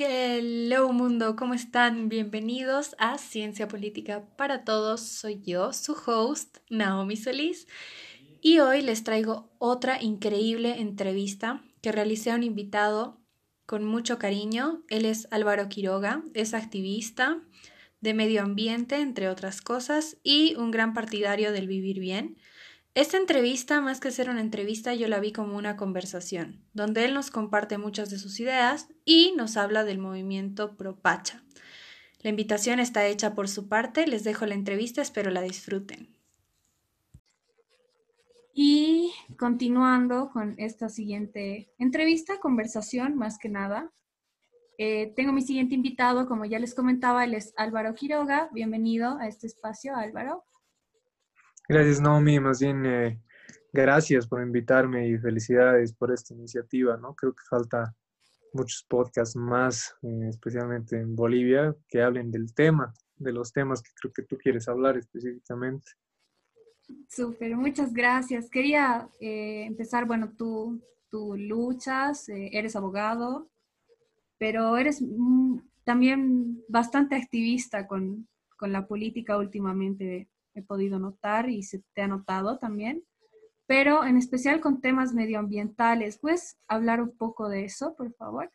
Hello mundo, ¿cómo están? Bienvenidos a Ciencia Política para Todos. Soy yo, su host, Naomi Solís, y hoy les traigo otra increíble entrevista que realicé a un invitado con mucho cariño. Él es Álvaro Quiroga, es activista de medio ambiente, entre otras cosas, y un gran partidario del vivir bien. Esta entrevista, más que ser una entrevista, yo la vi como una conversación, donde él nos comparte muchas de sus ideas y nos habla del movimiento Propacha. La invitación está hecha por su parte, les dejo la entrevista, espero la disfruten. Y continuando con esta siguiente entrevista, conversación más que nada, eh, tengo mi siguiente invitado, como ya les comentaba, él es Álvaro Quiroga. Bienvenido a este espacio, Álvaro. Gracias, Naomi. Más bien, eh, gracias por invitarme y felicidades por esta iniciativa, ¿no? Creo que falta muchos podcasts más, eh, especialmente en Bolivia, que hablen del tema, de los temas que creo que tú quieres hablar específicamente. Súper, muchas gracias. Quería eh, empezar, bueno, tú, tú luchas, eres abogado, pero eres mm, también bastante activista con, con la política últimamente he podido notar y se te ha notado también, pero en especial con temas medioambientales. ¿Puedes hablar un poco de eso, por favor?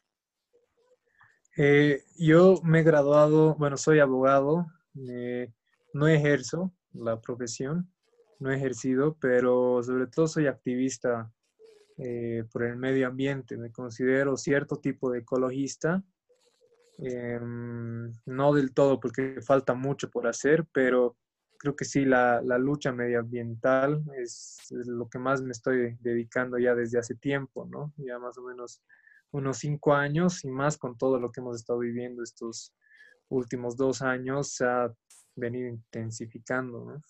Eh, yo me he graduado, bueno, soy abogado, no ejerzo la profesión, no he ejercido, pero sobre todo soy activista eh, por el medio ambiente. Me considero cierto tipo de ecologista, em, no del todo porque falta mucho por hacer, pero creo que sí, la, lucha medioambiental es, lo que más me estoy dedicando ya desde hace tiempo, ¿no? Ya más o menos unos cinco años y más con todo lo que hemos estado viviendo estos últimos dos años, se ha venido intensificando, ¿no?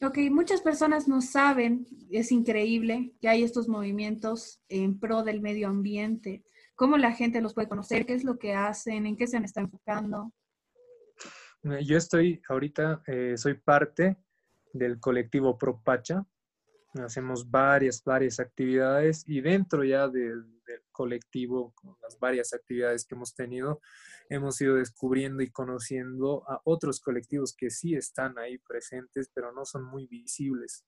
Ok, muchas personas no saben, es increíble que hay estos movimientos en pro del medio ambiente. ¿Cómo la gente los puede conocer? ¿Qué es lo que hacen? ¿En qué se estado enfocando? Yo estoy ahorita, eh, soy parte del colectivo Propacha. Hacemos varias, varias actividades y dentro ya del, colectivo, con las varias actividades que hemos tenido, hemos ido descubriendo y conociendo a otros colectivos que sí están ahí presentes, pero no son muy visibles.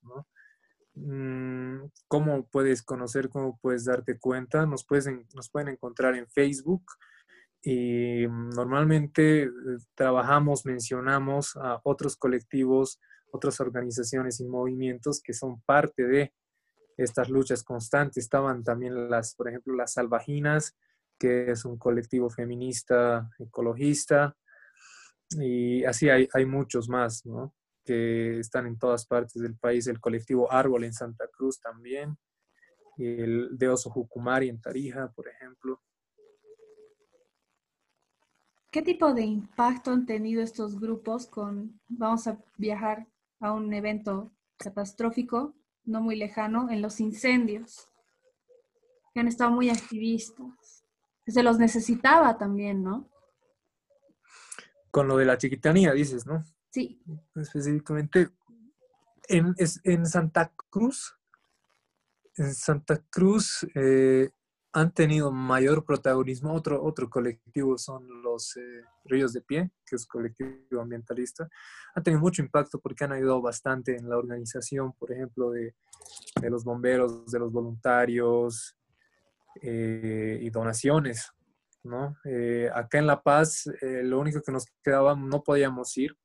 Mm, ¿Cómo puedes conocer, cómo puedes darte cuenta? Nos, puedes, nos pueden encontrar en Facebook, y normalmente eh, trabajamos, mencionamos a otros colectivos, otras organizaciones y movimientos que son parte de estas luchas constantes. Estaban también las, por ejemplo, las Salvajinas, que es un colectivo feminista, ecologista, y así hay, hay muchos más, ¿no? Que están en todas partes del país. El colectivo Árbol en Santa Cruz también, el de Oso Jucumari en Tarija, por ejemplo. ¿Qué tipo de impacto han tenido estos grupos con, vamos a viajar a un evento catastrófico, no muy lejano, en los incendios? Que han estado muy activistas. Se los necesitaba también, ¿no? Con lo de la chiquitanía, dices, ¿no? Sí. Específicamente, en, en Santa Cruz, en Santa Cruz, eh, han tenido mayor protagonismo. Otro, otro colectivo son los eh, Ríos de Pie, que es colectivo ambientalista. Han tenido mucho impacto porque han ayudado bastante en la organización, por ejemplo, de, de los bomberos, de los voluntarios eh, y donaciones. ¿no? Eh, acá en La Paz, lo único que nos quedaba, no podíamos ir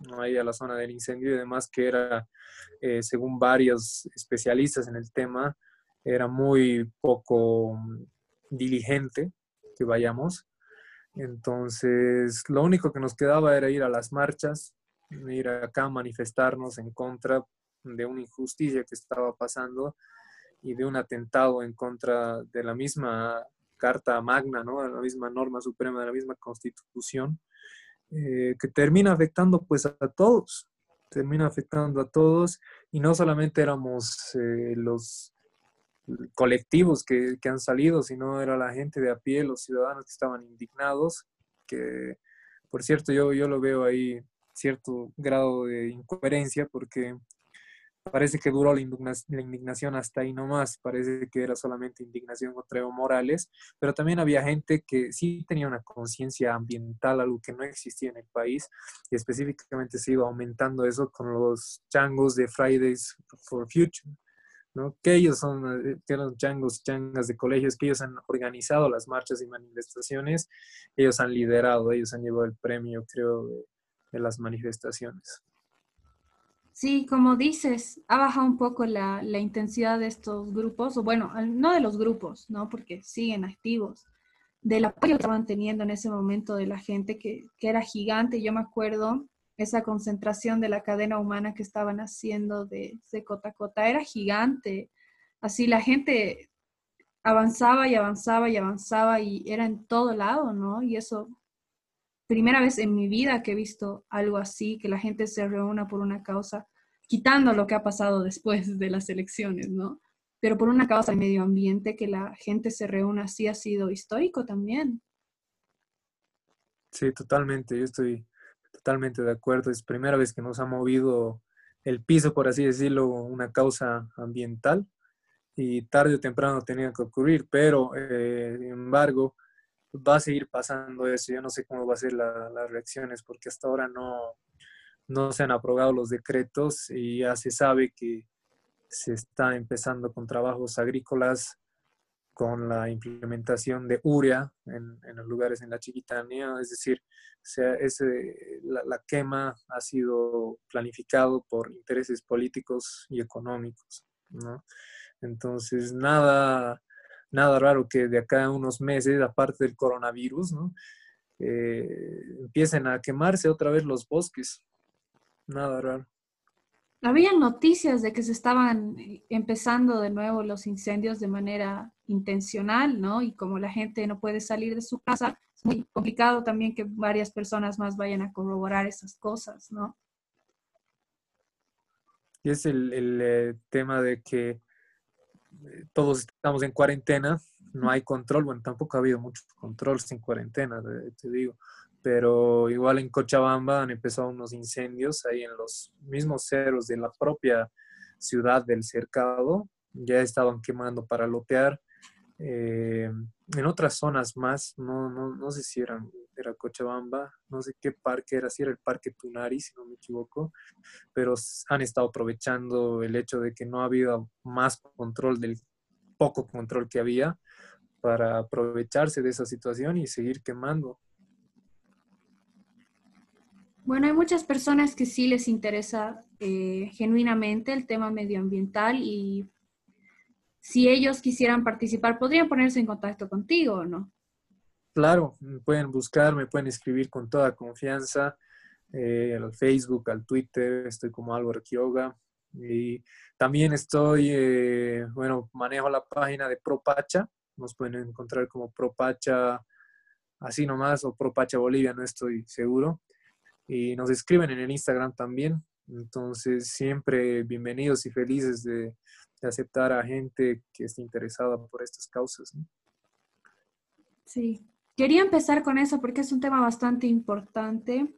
¿no? ahí a la zona del incendio y demás, que era, según varios especialistas en el tema, era muy poco diligente que vayamos. Entonces, lo único que nos quedaba era ir a las marchas, ir acá a manifestarnos en contra de una injusticia que estaba pasando y de un atentado en contra de la misma Carta Magna, ¿no? de la misma norma suprema, de la misma Constitución, eh, que termina afectando pues a todos, termina afectando a todos y no solamente éramos eh, los colectivos que, han salido, sino era la gente de a pie, los ciudadanos que estaban indignados, que por cierto yo, yo lo veo ahí cierto grado de incoherencia porque parece que duró la indignación, hasta ahí nomás, parece que era solamente indignación contra Evo Morales, pero también había gente que sí tenía una conciencia ambiental, algo que no existía en el país, y específicamente se iba aumentando eso con los changos de Fridays for Future. ¿No? que ellos son, eh, que eran changos, changas de colegios, que ellos han organizado las marchas y manifestaciones, ellos han liderado, ellos han llevado el premio, creo, de las manifestaciones. Sí, como dices, ha bajado un poco la, intensidad de estos grupos, o bueno, no de los grupos, ¿no? Porque siguen activos, del apoyo que estaban teniendo en ese momento de la gente que, que era gigante. Yo me acuerdo esa concentración de la cadena humana que estaban haciendo de, de Cota Cota, era gigante. Así la gente avanzaba y avanzaba y avanzaba y era en todo lado, ¿no? Y eso primera vez en mi vida que he visto algo así, que la gente se reúna por una causa, quitando lo que ha pasado después de las elecciones, ¿no? Pero por una causa de medio ambiente, que la gente se reúna así ha sido histórico también. Sí, totalmente, yo estoy totalmente de acuerdo. Es primera vez que nos ha movido el piso, por así decirlo, una causa ambiental y tarde o temprano tenía que ocurrir, pero eh, sin embargo, va a seguir pasando eso. Yo no sé cómo va a ser las reacciones porque hasta ahora no, no se han aprobado los decretos y ya se sabe que se está empezando con trabajos agrícolas, con la implementación de urea en, los lugares en la Chiquitania, es decir, sea, ese, la, quema ha sido planificado por intereses políticos y económicos, ¿no? Entonces, nada, nada raro que de acá a unos meses, aparte del coronavirus, ¿no? Eh, empiecen a quemarse otra vez los bosques. Nada raro. Había noticias de que se estaban empezando de nuevo los incendios de manera intencional, ¿no? Y como la gente no puede salir de su casa, es muy complicado también que varias personas más vayan a corroborar esas cosas, ¿no? Y es el, el eh, tema de que todos estamos en cuarentena, no hay control, bueno, tampoco ha habido mucho control sin cuarentena, te digo, pero igual en Cochabamba han empezado unos incendios ahí en los mismos cerros de la propia ciudad del cercado, ya estaban quemando para lotear. Eh, en otras zonas más, no, no, no sé si eran, era Cochabamba, no sé qué parque era, si era el Parque Tunari, si no me equivoco, pero han estado aprovechando el hecho de que no ha habido más control del poco control que había para aprovecharse de esa situación y seguir quemando. Bueno, hay muchas personas que sí les interesa eh, genuinamente el tema medioambiental y si ellos quisieran participar, podrían ponerse en contacto contigo o no. Claro, pueden buscar, me pueden escribir con toda confianza eh, al Facebook, al Twitter, estoy como Álvaro Kioga. Y también estoy, eh, bueno, manejo la página de Propacha, nos pueden encontrar como Propacha, así nomás, o Propacha Bolivia, no estoy seguro. Y nos escriben en el Instagram también. Entonces, siempre bienvenidos y felices de, aceptar a gente que esté interesada por estas causas. Sí, quería empezar con eso porque es un tema bastante importante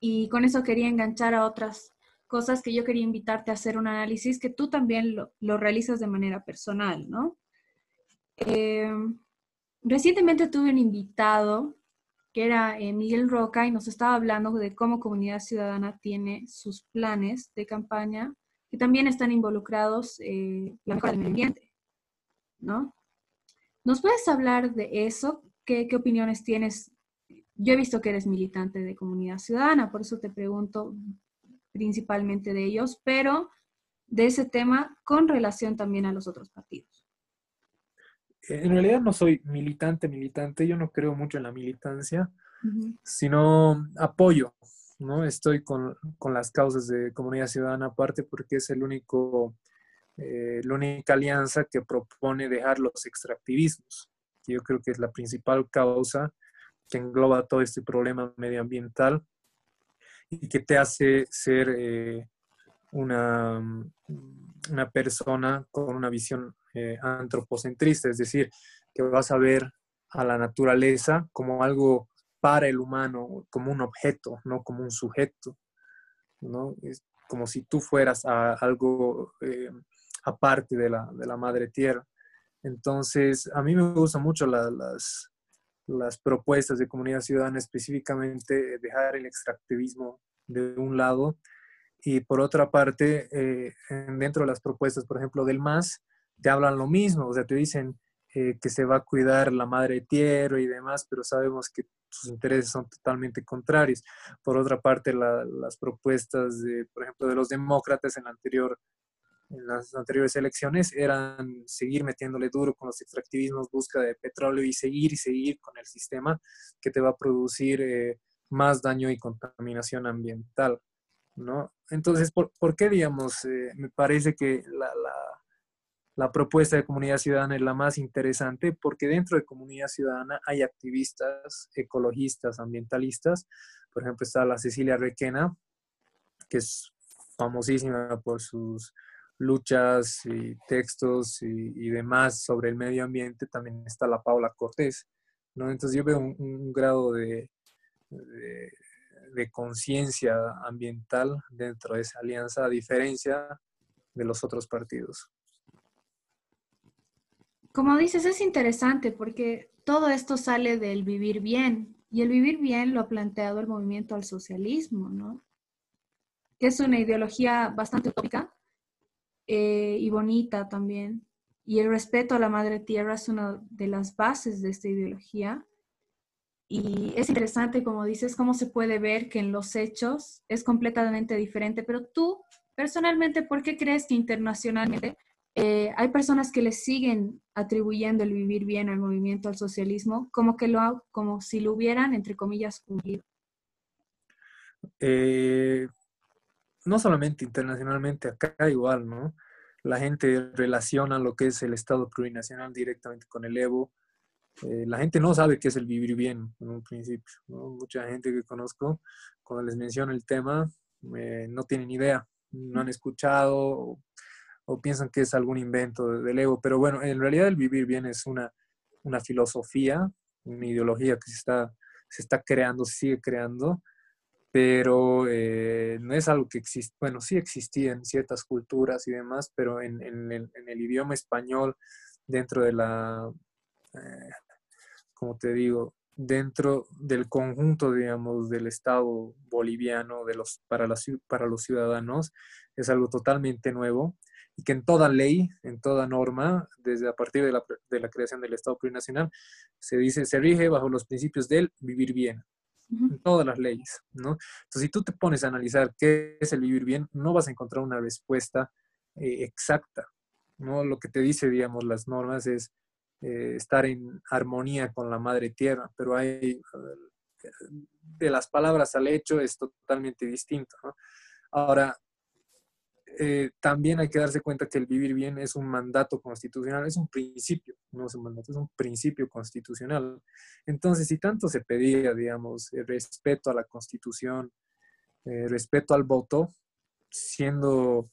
y con eso quería enganchar a otras cosas que yo quería invitarte a hacer un análisis que tú también lo, realizas de manera personal, ¿no? Eh, recientemente tuve un invitado que era eh, Miguel Roca y nos estaba hablando de cómo Comunidad Ciudadana tiene sus planes de campaña que también están involucrados eh, la mejora del medio ambiente, ¿no? ¿Nos puedes hablar de eso? ¿Qué, ¿Qué opiniones tienes? Yo he visto que eres militante de Comunidad Ciudadana, por eso te pregunto principalmente de ellos, pero de ese tema con relación también a los otros partidos. En realidad no soy militante, militante, yo no creo mucho en la militancia, sino apoyo, ¿no? Estoy con, las causas de comunidad ciudadana aparte porque es el único, eh, la única alianza que propone dejar los extractivismos, que yo creo que es la principal causa que engloba todo este problema medioambiental y que te hace ser eh, una, una persona con una visión eh, antropocentrista, es decir, que vas a ver a la naturaleza como algo para el humano como un objeto, no como un sujeto. ¿no? como si tú fueras a algo eh, aparte de la, de la, madre tierra. Entonces, a mí me gustan mucho las, las propuestas de comunidad ciudadana, específicamente dejar el extractivismo de un lado y por otra parte, eh, dentro de las propuestas, por ejemplo, del MAS, te hablan lo mismo, o sea, te dicen eh, que se va a cuidar la madre tierra y demás, pero sabemos que sus intereses son totalmente contrarios. Por otra parte, las propuestas, de, por ejemplo, de los demócratas en, anterior, en las anteriores elecciones eran seguir metiéndole duro con los extractivismos, búsqueda de petróleo y seguir y seguir con el sistema que te va a producir eh, más daño y contaminación ambiental. ¿no? Entonces, ¿por, qué, digamos, eh, me parece que la, la, propuesta de comunidad ciudadana es la más interesante? Porque dentro de comunidad ciudadana hay activistas, ecologistas, ambientalistas. Por ejemplo, está la Cecilia Requena, que es famosísima por sus luchas y textos y, demás sobre el medio ambiente. También está la Paula Cortés, ¿no? Entonces yo veo un, grado de de conciencia ambiental dentro de esa alianza, a diferencia de los otros partidos. Como dices, es interesante porque todo esto sale del vivir bien y el vivir bien lo ha planteado el movimiento al socialismo, ¿no? Que es una ideología bastante utópica eh, y bonita también. Y el respeto a la madre tierra es una de las bases de esta ideología. Y es interesante, como dices, cómo se puede ver que en los hechos es completamente diferente. Pero tú, personalmente, ¿por qué crees que internacionalmente eh, hay personas que le siguen atribuyendo el vivir bien al movimiento al socialismo, como que lo como si lo hubieran, entre comillas, cumplido? Eh, no solamente internacionalmente, acá igual, ¿no? La gente relaciona lo que es el Estado plurinacional directamente con el Evo, eh, la gente no sabe qué es el vivir bien en un principio. Mucha gente que conozco, cuando les menciono el tema, eh, no tienen idea, no han escuchado o, piensan que es algún invento del ego. Pero bueno, en realidad el vivir bien es una, una filosofía, una ideología que se está, se está creando, se sigue creando, pero eh, no es algo que existe, bueno, sí existía en ciertas culturas y demás, pero en, el, idioma español, dentro de la, eh, como te digo, dentro del conjunto, digamos, del Estado boliviano de los, para, para los ciudadanos, es algo totalmente nuevo y que en toda ley, en toda norma, desde a partir de la, de la creación del Estado plurinacional, se dice, se rige bajo los principios del vivir bien, en todas las leyes, ¿no? Entonces, si tú te pones a analizar qué es el vivir bien, no vas a encontrar una respuesta eh, exacta, ¿no? Lo que te dice, digamos, las normas es eh, estar en armonía con la madre tierra, pero hay, de las palabras al hecho es totalmente distinto. Ahora, eh, también hay que darse cuenta que el vivir bien es un mandato constitucional, es un principio, no es un mandato, es un principio constitucional. Entonces, si tanto se pedía, digamos, respeto a la constitución, eh, respeto al voto, siendo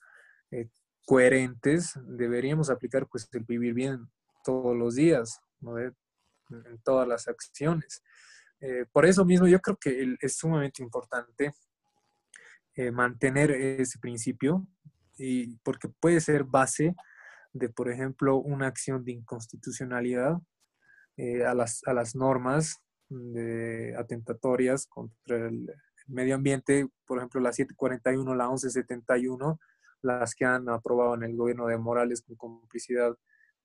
coherentes, deberíamos aplicar pues el vivir bien todos los días, en todas las acciones. Eh, por eso mismo yo creo que es sumamente importante eh, mantener ese principio y porque puede ser base de, por ejemplo, una acción de inconstitucionalidad eh, a, las, a las normas de atentatorias contra el medio ambiente, por ejemplo, la 741, la 1171, las que han aprobado en el gobierno de Morales con complicidad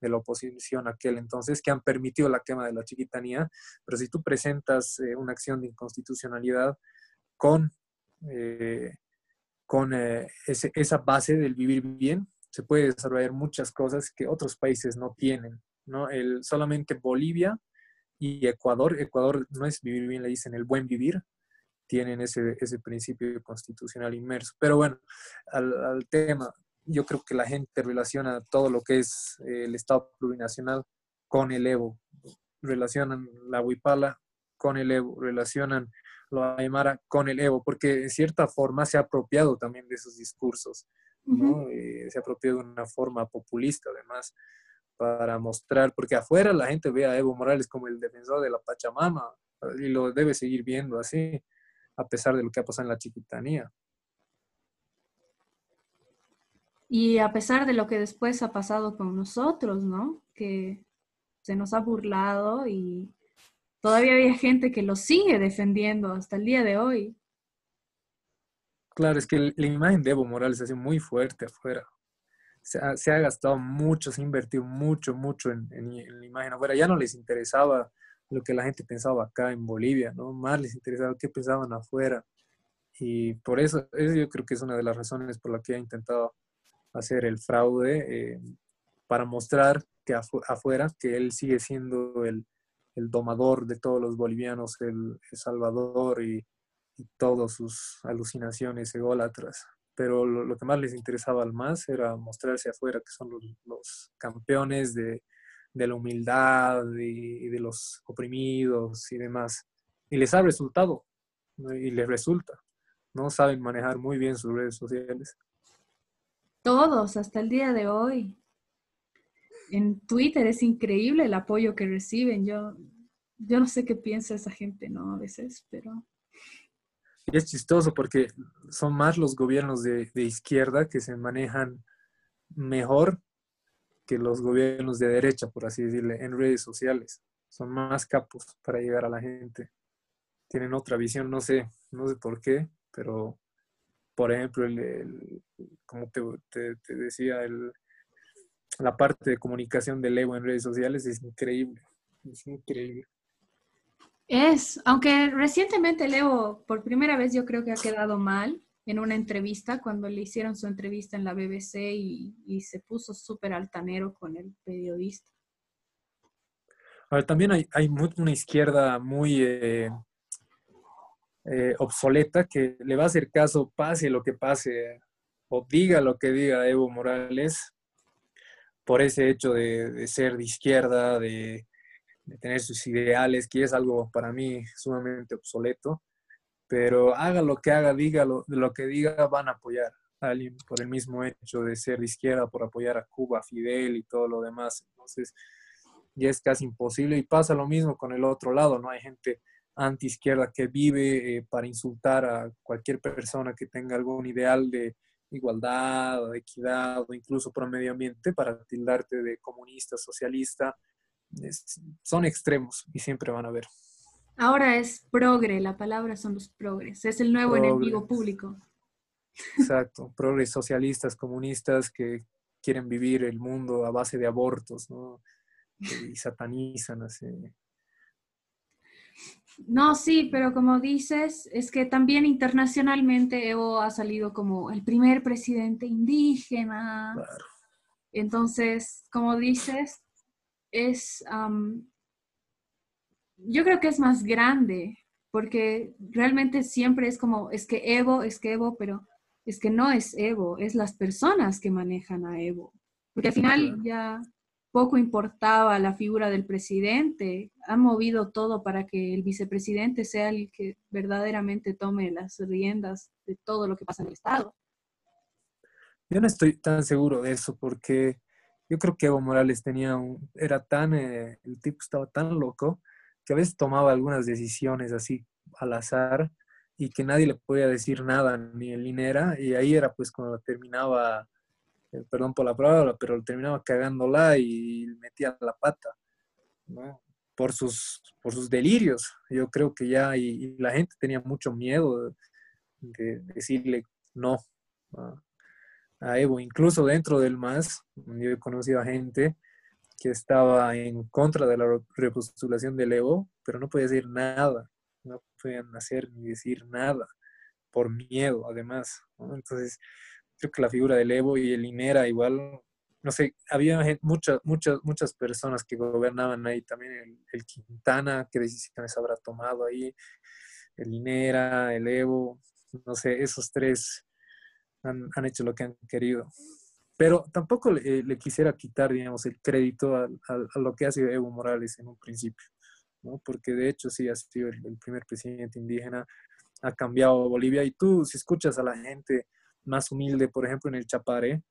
de la oposición aquel entonces que han permitido la quema de la chiquitanía, pero si tú presentas eh, una acción de inconstitucionalidad con, eh, con eh, esa base del vivir bien, se puede desarrollar muchas cosas que otros países no tienen. ¿no? El, solamente Bolivia y Ecuador, Ecuador no es vivir bien, le dicen el buen vivir, tienen ese, ese principio constitucional inmerso. Pero bueno, al, al tema, yo creo que la gente relaciona todo lo que es eh, el Estado plurinacional con el Evo. Relacionan la Huipala con el Evo, relacionan la Aymara con el Evo, porque en cierta forma se ha apropiado también de esos discursos, ¿no? Eh, se ha apropiado de una forma populista, además, para mostrar, porque afuera la gente ve a Evo Morales como el defensor de la Pachamama y lo debe seguir viendo así, a pesar de lo que ha pasado en la chiquitanía. Y a pesar de lo que después ha pasado con nosotros, ¿no? Que se nos ha burlado y todavía había gente que lo sigue defendiendo hasta el día de hoy. Claro, es que la imagen de Evo Morales ha sido muy fuerte afuera. Se ha, gastado mucho, se ha invertido mucho, mucho en, la imagen afuera. Ya no les interesaba lo que la gente pensaba acá en Bolivia, ¿no? Más les interesaba qué pensaban afuera. Y por eso, eso yo creo que es una de las razones por la que ha intentado hacer el fraude, eh, para mostrar que afuera, que él sigue siendo el, el domador de todos los bolivianos, el, salvador y, y todas sus alucinaciones ególatras. Pero lo, que más les interesaba al más era mostrarse afuera, que son los, campeones de, de, la humildad y, de los oprimidos y demás. Y les ha resultado, y les resulta. ¿no? Saben manejar muy bien sus redes sociales. Todos, hasta el día de hoy. En Twitter es increíble el apoyo que reciben. Yo, yo no sé qué piensa esa gente, ¿no? A veces, pero... Es chistoso porque son más los gobiernos de, izquierda que se manejan mejor que los gobiernos de derecha, por así decirle, en redes sociales. Son más capos para llegar a la gente. Tienen otra visión, no sé, no sé por qué, pero por ejemplo, el, como te, decía, el, la parte de comunicación del Evo en redes sociales es increíble, es increíble. Es, aunque recientemente Leo, por primera vez yo creo que ha quedado mal en una entrevista, cuando le hicieron su entrevista en la BBC y, se puso súper altanero con el periodista. Ahora, también hay, hay una izquierda muy eh, eh, obsoleta que le va a hacer caso, pase lo que pase, o diga lo que diga Evo Morales, por ese hecho de ser de izquierda, de, tener sus ideales, que es algo para mí sumamente obsoleto, pero haga lo que haga, diga lo, lo que diga, van a apoyar a alguien por el mismo hecho de ser de izquierda, por apoyar a Cuba, Fidel y todo lo demás. Entonces, ya es casi imposible y pasa lo mismo con el otro lado, ¿no? Hay gente anti izquierda que vive eh, para insultar a cualquier persona que tenga algún ideal de igualdad o de equidad o incluso pro medio ambiente para tildarte de comunista, socialista, son extremos y siempre van a haber. Ahora es progre, la palabra son los progres, es el nuevo enemigo público. Exacto, progres socialistas, comunistas que quieren vivir el mundo a base de abortos, ¿no? Y satanizan así. No, sí, pero como dices, es que también internacionalmente Evo ha salido como el primer presidente indígena. Claro. Entonces, como dices, es, yo creo que es más grande, porque realmente siempre es como, es que Evo, es que Evo, pero es que no es Evo, es las personas que manejan a Evo. Porque al final ya poco importaba la figura del presidente, ha movido todo para que el vicepresidente sea el que verdaderamente tome las riendas de todo lo que pasa en el Estado. Yo no estoy tan seguro de eso porque yo creo que Evo Morales tenía un, era tan, eh, el tipo estaba tan loco que a veces tomaba algunas decisiones así al azar y que nadie le podía decir nada, ni el Linera, y ahí era pues cuando terminaba, eh, perdón por la palabra, pero terminaba cagándola y metía la pata. Por sus, por sus delirios. Yo creo que ya, y, la gente tenía mucho miedo de, decirle no a Evo, incluso dentro del MAS, yo he conocido a gente que estaba en contra de la repostulación del Evo, pero no podía decir nada, no podían hacer ni decir nada, por miedo además. Entonces, creo que la figura del Evo y el INERA igual, no sé, había muchas, muchas, muchas personas que gobernaban ahí, también el, el Quintana, qué decisiones habrá tomado ahí, el INERA, el Evo, no sé, esos tres han, hecho lo que han querido. Pero tampoco le, quisiera quitar, digamos, el crédito a, lo que ha sido Evo Morales en un principio, ¿no? Porque de hecho sí ha sido el, primer presidente indígena, ha cambiado Bolivia. Y tú, si escuchas a la gente más humilde, por ejemplo, en el Chapare,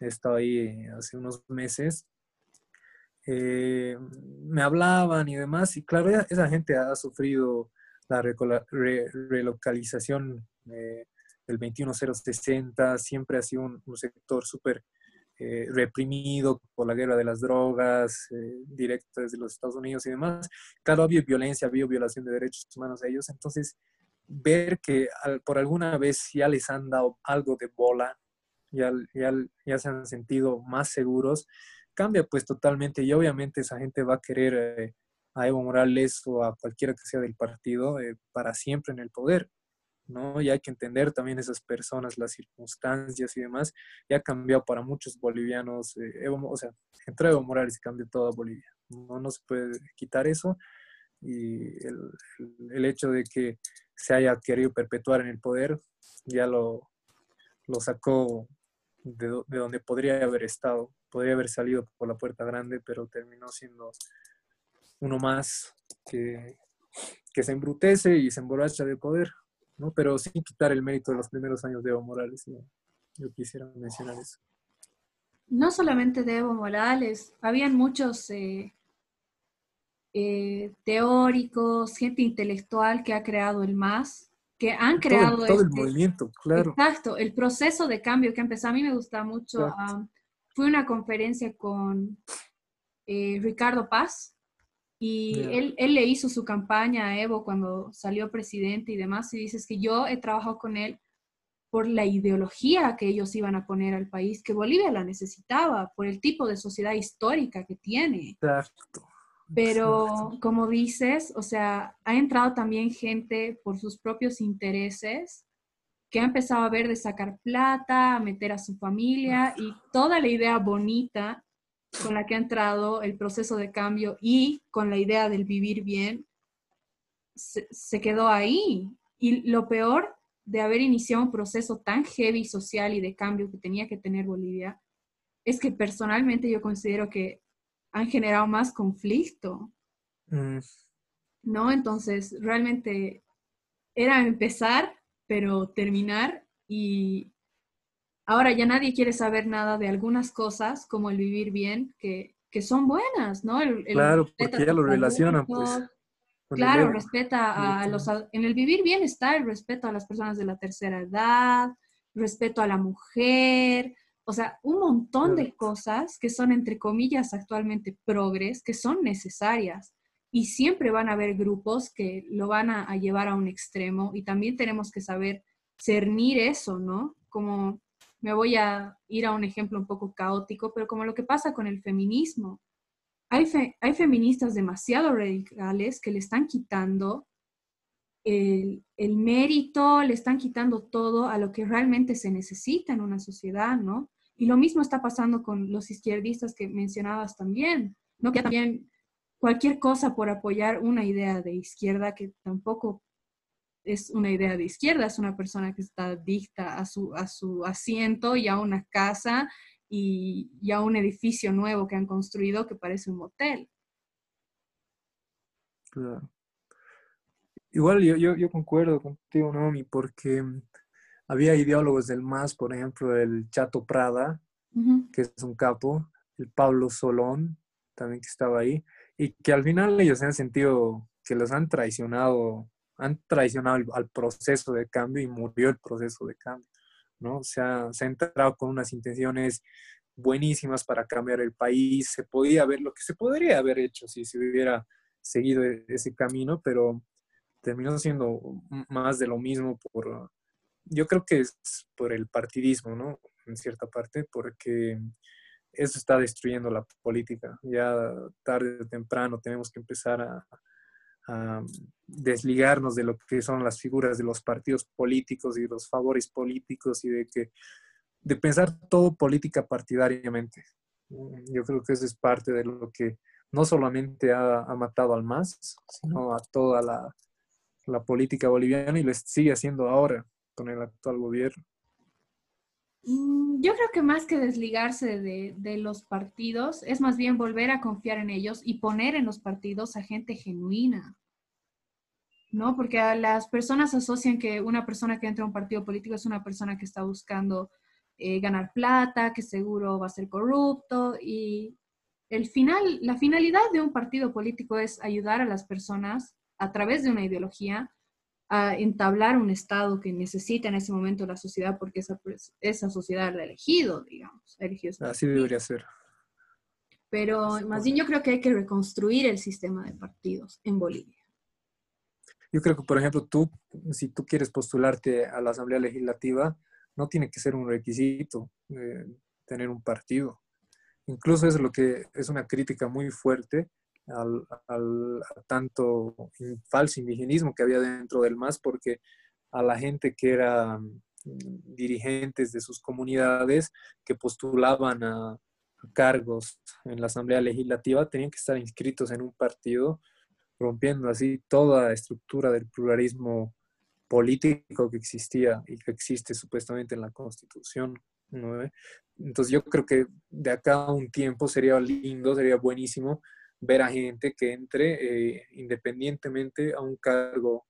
he estado ahí hace unos meses, eh, me hablaban y demás, y claro, esa gente ha sufrido la relocalización eh, el 21060, siempre ha sido un, sector súper eh, reprimido por la guerra de las drogas, eh, directa desde los Estados Unidos y demás. Claro, había violencia, había violación de derechos humanos de ellos. Entonces, ver que por alguna vez ya les han dado algo de bola, ya, ya, ya se han sentido más seguros, cambia pues totalmente y obviamente esa gente va a querer eh, a Evo Morales o a cualquiera que sea del partido eh, para siempre en el poder, ¿no? Y hay que entender también esas personas, las circunstancias y demás. Ya ha cambiado para muchos bolivianos, eh, Evo, o sea, entró Evo Morales y cambió toda Bolivia. No, no se puede quitar eso y el, el, hecho de que se haya querido perpetuar en el poder ya lo, lo sacó de, de donde podría haber estado podría haber salido por la puerta grande, pero terminó siendo uno más que, que se embrutece y se emborracha de poder, ¿no? Pero sin quitar el mérito de los primeros años de Evo Morales. Yo quisiera mencionar eso. No solamente de Evo Morales, habían muchos eh, eh, teóricos, gente intelectual que ha creado el MAS, que han creado todo, el este movimiento, claro. Exacto, el proceso de cambio que empezó. A mí me gusta mucho fui a una conferencia con eh, Ricardo Paz y él, él, le hizo su campaña a Evo cuando salió presidente y demás, y dices que yo he trabajado con él por la ideología que ellos iban a poner al país, que Bolivia la necesitaba, por el tipo de sociedad histórica que tiene. Exacto. Pero como dices, o sea, ha entrado también gente por sus propios intereses que ha empezado a ver de sacar plata, a meter a su familia y toda la idea bonita con la que ha entrado el proceso de cambio y con la idea del vivir bien, se, quedó ahí. Y lo peor de haber iniciado un proceso tan heavy social y de cambio que tenía que tener Bolivia, es que personalmente yo considero que han generado más conflicto. Mm. ¿No? Entonces, realmente era empezar pero terminar y ahora ya nadie quiere saber nada de algugnas cosas como el vivir bien, que, que son buenas, ¿no? claro, porque ya lo relacionan, pues. Claro, respeta a los... En el vivir bien está el respeto a las personas de la tercera edad, respeto a la mujer, o sea, un montón de cosas que son, entre comillas, actualmente progres, que son necesarias y siempre van a haber grupos que lo van a, llevar a un extremo y también tenemos que saber cernir eso, ¿no? Como me voy a ir a un ejemplo un poco caótico, pero como lo que pasa con el feminismo. Hay, hay feministas demasiado radicales que le están quitando el, el, mérito, le están quitando todo a lo que realmente se necesita en una sociedad, ¿no? Y lo mismo está pasando con los izquierdistas que mencionabas también, ¿no? Que también cualquier cosa por apoyar una idea de izquierda que tampoco es una idea de izquierda, es una persona que está dicta a su, a su asiento y a una casa y, a un edificio nuevo que han construido que parece un motel. Claro. Igual yo, yo, concuerdo contigo, Nomi, porque había ideólogos del MAS, por ejemplo, el Chato Prada, que es un capo, el Pablo Solón, también que estaba ahí, y que al final ellos se han sentido que los han traicionado, han traicionado al, proceso de cambio y murió el proceso de cambio, ¿no? O sea, se ha entrado con unas intenciones buenísimas para cambiar el país, se podía ver lo que se podría haber hecho si se hubiera seguido e, ese camino, pero terminó siendo más de lo mismo por, yo creo que es por el partidismo, ¿no? En cierta parte, porque eso está destruyendo la política. Ya tarde o temprano tenemos que empezar a, desligarnos de lo que son las figuras de los partidos políticos y los favores políticos y de que de pensar todo política partidariamente. Yo creo que eso es parte de lo que no solamente ha, matado al MAS, sino a toda la, la política boliviana y lo sigue haciendo ahora con el actual gobierno. Mm, yo creo que más que desligarse de, los partidos, es más bien volver a confiar en ellos y poner en los partidos a gente genuina. ¿No? Porque las personas asocian que una persona que entra a un partido político es una persona que está buscando eh, ganar plata, que seguro va a ser corrupto y el final, la finalidad de un partido político es ayudar a las personas a través de una ideología a entablar un Estado que necesita en ese momento la sociedad porque esa, esa sociedad la ha elegido, digamos. Así debería ser. Pero más bien yo creo que hay que reconstruir el sistema de partidos en Bolivia. Yo creo que, por ejemplo, tú, si tú quieres postularte a la Asamblea Legislativa, no tiene que ser un requisito eh, tener un partido. Incluso es lo que es una crítica muy fuerte al, tanto falso indigenismo que había dentro del MAS, porque a la gente que era mm, dirigentes de sus comunidades que postulaban a, cargos en la Asamblea Legislativa tenían que estar inscritos en un partido, rompiendo así toda la estructura del pluralismo político que existía y que existe supuestamente en la Constitución. Entonces yo creo que de acá a un tiempo sería lindo, sería buenísimo ver a gente que entre eh, independientemente a un cargo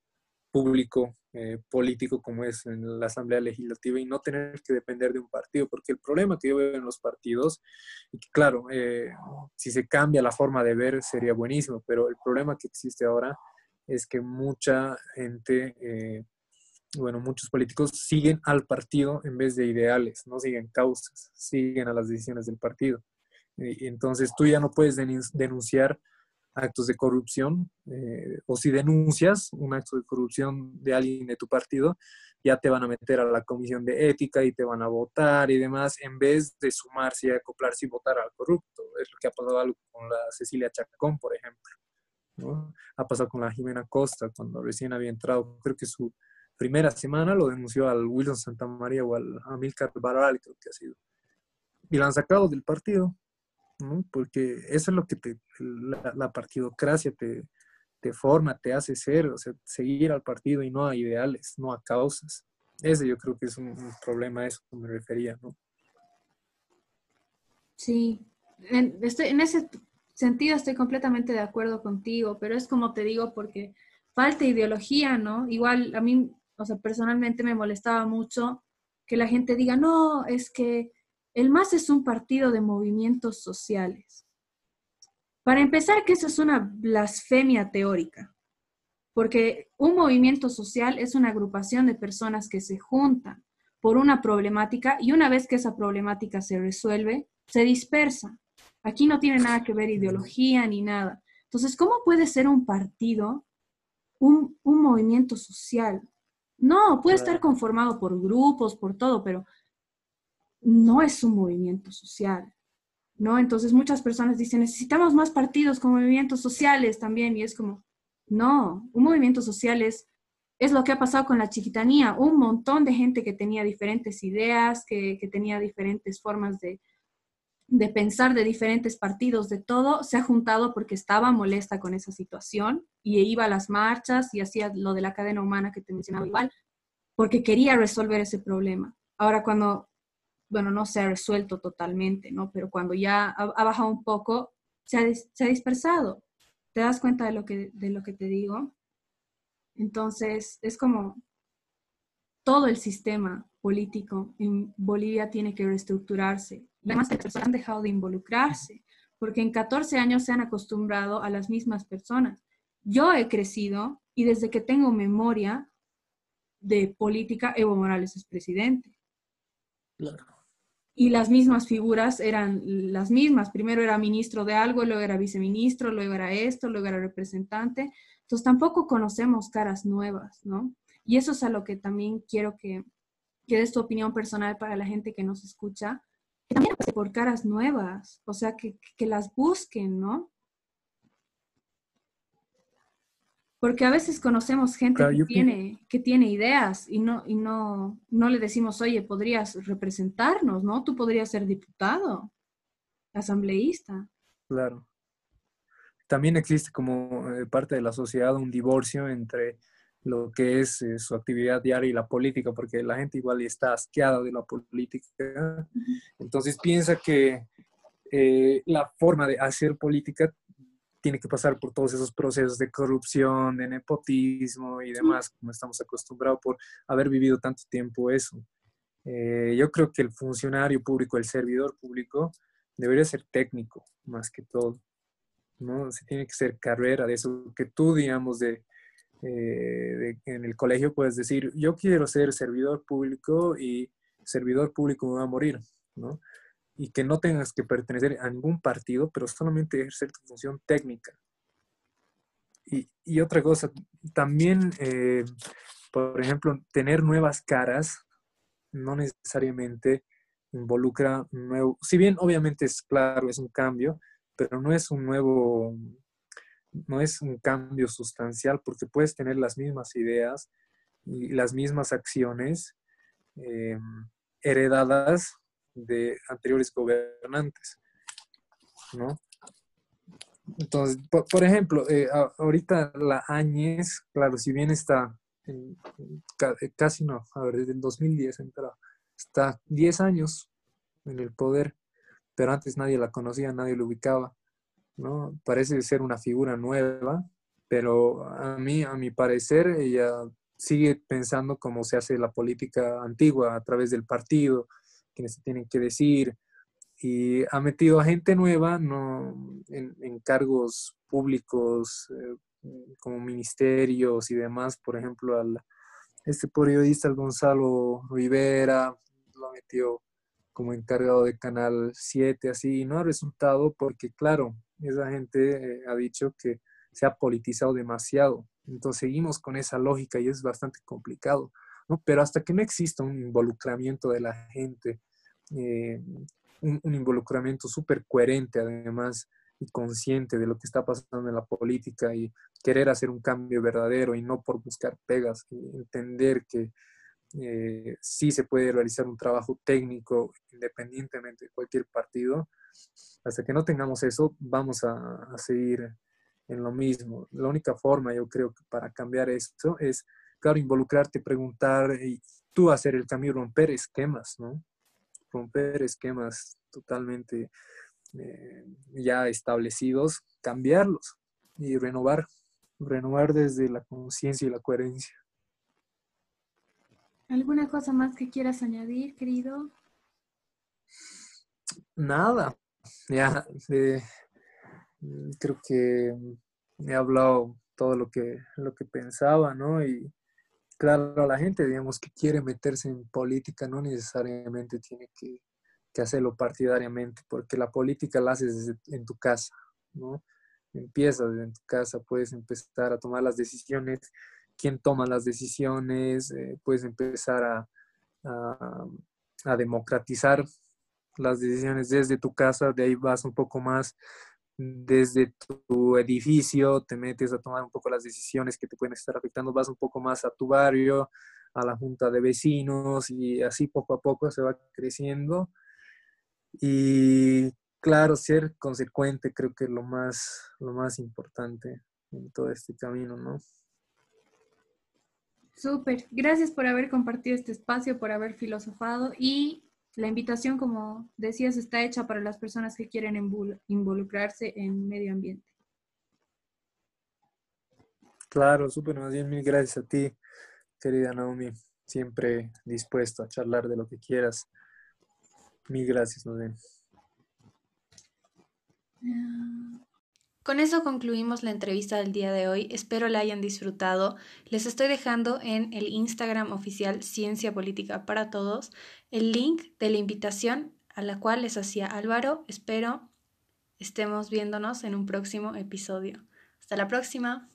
público eh, político como es en la Asamblea Legislativa y no tener que depender de un partido, porque el problema que yo veo en los partidos, y claro, eh, si se cambia la forma de ver sería buenísimo, pero el problema que existe ahora es que mucha gente, eh, bueno, muchos políticos siguen al partido en vez de ideales, no siguen causas, siguen a las decisiones del partido. Entonces tú ya no puedes denunciar actos de corrupción, eh, o si denuncias un acto de corrupción de alguien de tu partido, ya te van a meter a la comisión de ética y te van a votar y demás, en vez de sumarse y acoplarse y votar al corrupto. Es lo que ha pasado con la Cecilia Chacón, por ejemplo. Ha pasado con la Jimena Costa, cuando recién había entrado, creo que su primera semana lo denunció al Wilson Santamaría o al Amilcar Baral, creo que ha sido. Y lo han sacado del partido porque eso es lo que te, la, partidocracia te, te, forma, te hace ser, o sea, seguir al partido y no a ideales, no a causas. Ese yo creo que es un, problema a eso me refería, ¿no? Sí, en, estoy, en ese sentido estoy completamente de acuerdo contigo, pero es como te digo, porque falta ideología, ¿no? Igual a mí, o sea, personalmente me molestaba mucho que la gente diga, no, es que el MAS es un partido de movimientos sociales. Para empezar, que eso es una blasfemia teórica, porque un movimiento social es una agrupación de personas que se juntan por una problemática y una vez que esa problemática se resuelve, se dispersa. Aquí no tiene nada que ver ideología ni nada. Entonces, ¿cómo puede ser un partido un, movimiento social? No, puede estar conformado por grupos, por todo, pero no es un movimiento social, ¿no? Entonces muchas personas dicen, necesitamos más partidos como movimientos sociales también, y es como, no, un movimiento social es, lo que ha pasado con la chiquitanía, un montón de gente que tenía diferentes ideas, que, tenía diferentes formas de, de pensar de diferentes partidos, de todo, se ha juntado porque estaba molesta con esa situación y iba a las marchas y hacía lo de la cadena humana que te mencionaba igual, porque quería resolver ese problema. Ahora, cuando bueno, no se ha resuelto totalmente, ¿no? Pero cuando ya ha, bajado un poco, se ha, dispersado. ¿Te das cuenta de lo, que, de lo que te digo? Entonces, es como todo el sistema político en Bolivia tiene que reestructurarse. Además, las personas han dejado de involucrarse, porque en 14 años se han acostumbrado a las mismas personas. Yo he crecido y desde que tengo memoria de política, Evo Morales es presidente. Claro y las mismas figuras eran las mismas. Primero era ministro de algo, luego era viceministro, luego era esto, luego era representante. Entonces tampoco conocemos caras nuevas, ¿no? Y eso es a lo que también quiero que, que des tu opinión personal para la gente que nos escucha, que también por caras nuevas, o sea, que, que las busquen, ¿no? Porque a veces conocemos gente que, tiene, que tiene ideas y, no, y no, no le decimos, oye, podrías representarnos, ¿no? Tú podrías ser diputado, asambleísta. Claro. También existe como eh, parte de la sociedad un divorcio entre lo que es eh, su actividad diaria y la política, porque la gente igual está asqueada de la política. Entonces piensa que eh, la forma de hacer política tiene que pasar por todos esos procesos de corrupción, de nepotismo y demás, como estamos acostumbrados por haber vivido tanto tiempo eso. Eh, yo creo que el funcionario público, el servidor público, debería ser técnico más que todo. ¿no? Se tiene que ser carrera de eso que tú, digamos, de, eh, en el colegio puedes decir, yo quiero ser servidor público y servidor público me va a morir, ¿no? Y que no tengas que pertenecer a ningún partido, pero solamente ejercer tu función técnica. Y, y otra cosa, también, eh, por ejemplo, tener nuevas caras no necesariamente involucra nuevo, si bien obviamente es claro, es un cambio, pero no es un nuevo, no es un cambio sustancial porque puedes tener las mismas ideas y las mismas acciones eh, heredadas de anteriores gobernantes, ¿no? Entonces, por, ejemplo, eh, ahorita la Áñez, claro, si bien está casi no, a ver, desde el 2010 entró, está 10 años en el poder, pero antes nadie la conocía, nadie la ubicaba, ¿no? Parece ser una figura nueva, pero a mí, a mi parecer, ella sigue pensando cómo se hace la política antigua a través del partido, quienes se tienen que decir, y ha metido a gente nueva no, en, cargos públicos eh, como ministerios y demás, por ejemplo, al este periodista, el Gonzalo Rivera, lo metió como encargado de Canal 7, así, y no ha resultado porque, claro, esa gente eh, ha dicho que se ha politizado demasiado. Entonces seguimos con esa lógica y es bastante complicado, ¿no? Pero hasta que no exista un involucramiento de la gente, eh, un, involucramiento súper coherente además y consciente de lo que está pasando en la política y querer hacer un cambio verdadero y no por buscar pegas, entender que eh, sí se puede realizar un trabajo técnico independientemente de cualquier partido. Hasta que no tengamos eso, vamos a, a seguir en lo mismo. La única forma, yo creo, que para cambiar esto es, claro, involucrarte, preguntar y tú hacer el cambio, romper esquemas, ¿no? Romper esquemas totalmente eh, ya establecidos, cambiarlos y renovar, renovar desde la conciencia y la coherencia. ¿Alguna cosa más que quieras añadir, querido? Nada, ya eh, creo que he hablado todo lo que, lo que pensaba, ¿no? Y claro, la gente, digamos, que quiere meterse en política no necesariamente tiene que hacerlo partidariamente, porque la política la haces en tu casa, ¿no? Empiezas en tu casa, puedes empezar a tomar las decisiones, quién toma las decisiones, eh, puedes empezar a, a, democratizar las decisiones desde tu casa, de ahí vas un poco más desde tu edificio, te metes a tomar un poco las decisiones que te pueden estar afectando, vas un poco más a tu barrio, a la junta de vecinos y así poco a poco se va creciendo y claro, ser consecuente creo que es lo más, lo más importante en todo este camino, ¿no? Súper, gracias por haber compartido este espacio, por haber filosofado y la invitación, como decías, está hecha para las personas que quieren involucrarse en medio ambiente. Claro, súper, más bien mil gracias a ti, querida Naomi, siempre dispuesto a charlar de lo que quieras. Mil gracias, Noden. Con eso concluimos la entrevista del día de hoy. Espero la hayan disfrutado. Les estoy dejando en el Instagram oficial Ciencia Política para Todos el link de la invitación a la cual les hacía Álvaro. Espero estemos viéndonos en un próximo episodio. Hasta la próxima.